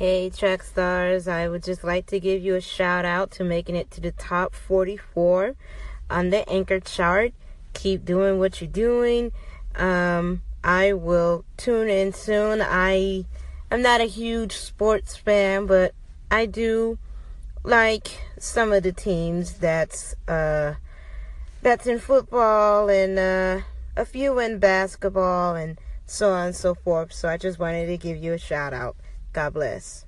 Hey, track stars, I would just like to give you a shout out to making it to the top 44 on the Anchor chart. Keep doing what you're doing. Um, I will tune in soon. I am not a huge sports fan, but I do like some of the teams that's uh that's in football and uh a few in basketball and so on and so forth. So I just wanted to give you a shout out. God bless.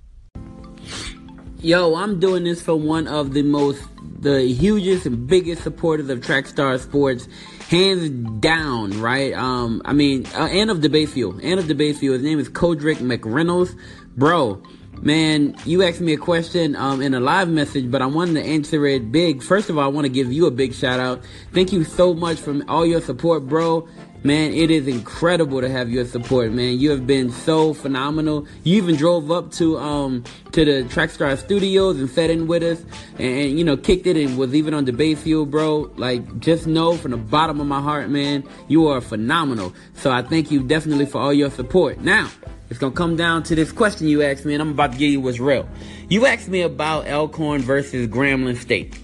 Yo, I'm doing this for one of the most, the hugest and biggest supporters of Trackstar Sports, hands down, right? Um, I mean, uh, and of Debate Fuel, and of Debate Fuel. His name is Kodrick McReynolds, bro. Man, you asked me a question um, in a live message, but I wanted to answer it big. First of all, I want to give you a big shout out. Thank you so much for all your support, bro. Man, it is incredible to have your support, man. You have been so phenomenal. You even drove up to um to the Trackstar Studios and sat in with us and, and, you know kicked it and was even on Debate Fuel, bro. Like just know from the bottom of my heart, man, you are phenomenal. So I thank you definitely for all your support. Now, it's gonna come down to this question you asked me, and I'm about to give you what's real. You asked me about Alcorn versus Grambling State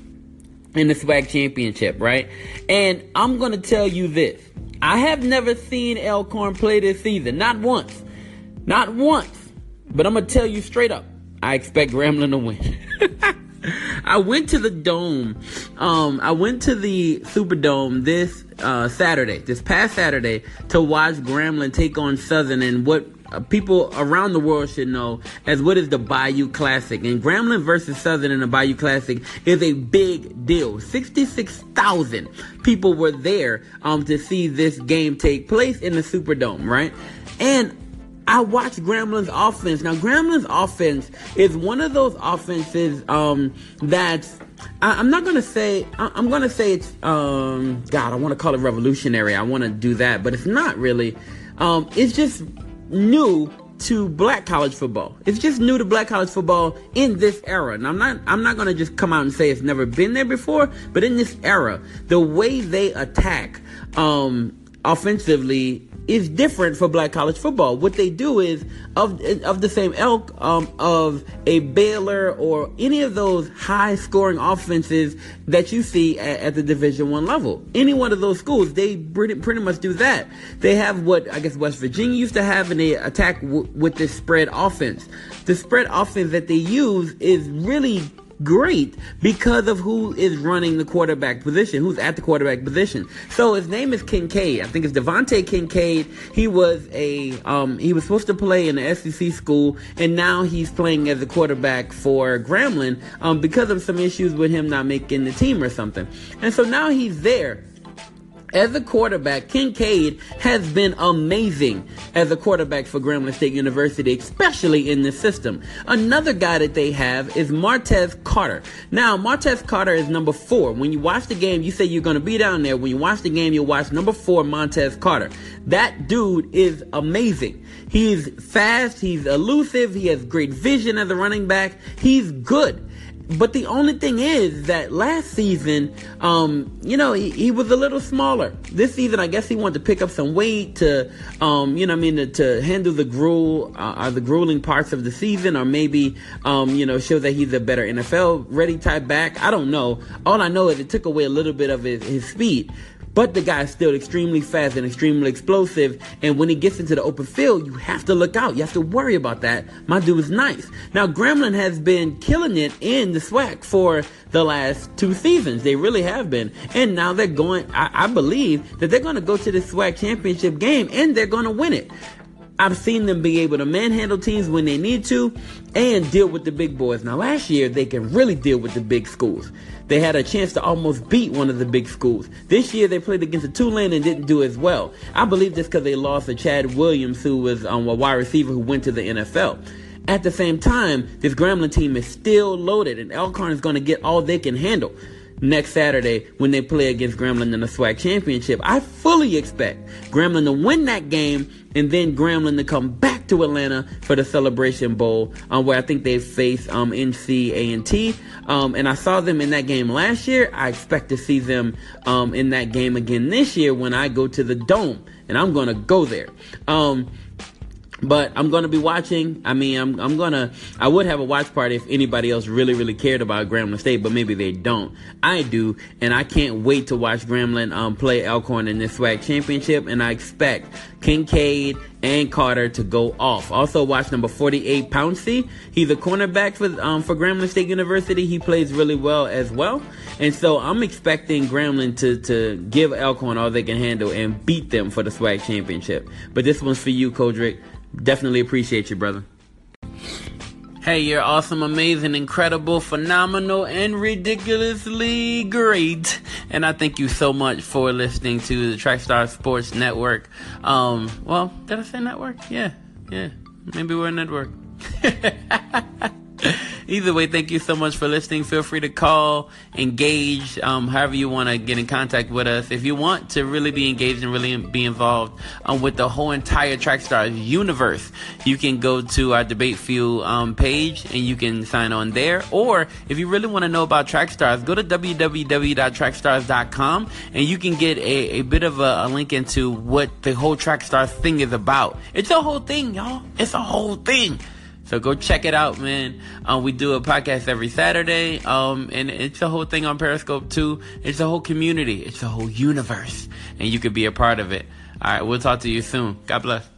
in the SWAC championship, right? And I'm gonna tell you this. I have never seen Alcorn play this season. Not once. Not once. But I'm going to tell you straight up. I expect Grambling to win. I went to the dome. Um, I went to the Superdome this uh, Saturday, this past Saturday, to watch Grambling take on Southern and what people around the world should know as what is the Bayou Classic. And Grambling versus Southern in the Bayou Classic is a big deal. 66,000 people were there um, to see this game take place in the Superdome, right? And I watched Grambling's offense. Now, Grambling's offense is one of those offenses um, that's I, am not gonna say I, am gonna say it's um, God. I want to call it revolutionary. I want to do that, but it's not really. Um, it's just new to black college football. It's just new to black college football in this era. And I'm not I'm not going to just come out and say it's never been there before, but in this era, the way they attack um offensively is different for black college football. What they do is of of the same ilk um, of a Baylor or any of those high scoring offenses that you see at, at the Division One level. Any one of those schools, they pretty, pretty much do that. They have what I guess West Virginia used to have, and they attack w- with this spread offense. The spread offense that they use is really great because of who is running the quarterback position, who's at the quarterback position. So his name is Kincade. I think it's DeVante Kincade. He was a um, he was supposed to play in the SEC school, and now he's playing as a quarterback for Grambling um, because of some issues with him not making the team or something. And so now he's there as a quarterback, Kincade has been amazing as a quarterback for Grambling State University, especially in this system. Another guy that they have is Martez Carter. Now, Martez Carter is number four. When you watch the game, you say you're going to be down there. When you watch the game, you'll watch number four, Martez Carter. That dude is amazing. He's fast, he's elusive, he has great vision as a running back. He's good. But the only thing is that last season, um, you know, he, he, was a little smaller. This season, I guess he wanted to pick up some weight to, um, you know, I mean, to, to handle the gruel, uh, the grueling parts of the season, or maybe, um, you know, show that he's a better NFL ready type back. I don't know. All I know is it took away a little bit of his, his speed. But the guy is still extremely fast and extremely explosive. And when he gets into the open field, you have to look out. You have to worry about that. My dude is nice. Now, Grambling has been killing it in the SWAC for the last two seasons. They really have been. And now they're going, I, I believe that they're going to go to the SWAC championship game and they're going to win it. I've seen them be able to manhandle teams when they need to and deal with the big boys. Now, last year, they can really deal with the big schools. They had a chance to almost beat one of the big schools. This year, they played against a Tulane and didn't do as well. I believe this because they lost to Chad Williams, who was um, a wide receiver who went to the NFL. At the same time, this Grambling team is still loaded, and Alcorn is going to get all they can handle next Saturday when they play against Grambling in the SWAC championship. I fully expect Grambling to win that game and then Grambling to come back to Atlanta for the Celebration Bowl, um, where I think they face um, NC A&T. Um, and I saw them in that game last year. I expect to see them um, in that game again this year when I go to the Dome, and I'm going to go there. Um, but I'm gonna be watching. I mean, I'm I'm gonna. I would have a watch party if anybody else really really cared about Grambling State, but maybe they don't. I do, and I can't wait to watch Grambling um, play Alcorn in this SWAC championship, and I expect Kincade and Carter to go off. Also, watch number 48 Pouncey. He's a cornerback for um, for Grambling State University. He plays really well as well, and so I'm expecting Grambling to to give Alcorn all they can handle and beat them for the SWAC championship. But this one's for you, Kodrick. Definitely appreciate you, brother. Hey, you're awesome, amazing, incredible, phenomenal, and ridiculously great. And I thank you so much for listening to the Trackstar Sports Network. Um, well, did I say network? Yeah, yeah. Maybe we're a network. Either way, thank you so much for listening. Feel free to call, engage, um, however you want to get in contact with us. If you want to really be engaged and really be involved um, with the whole entire Trackstar universe, you can go to our Debate Fuel um, page and you can sign on there. Or if you really want to know about Trackstars, go to www.trackstars.com and you can get a, a bit of a, a link into what the whole Trackstars thing is about. It's a whole thing, y'all. It's a whole thing. So go check it out, man. Um, we do a podcast every Saturday, um, and it's a whole thing on Periscope too. It's a whole community. It's a whole universe, and you could be a part of it. All right, we'll talk to you soon. God bless.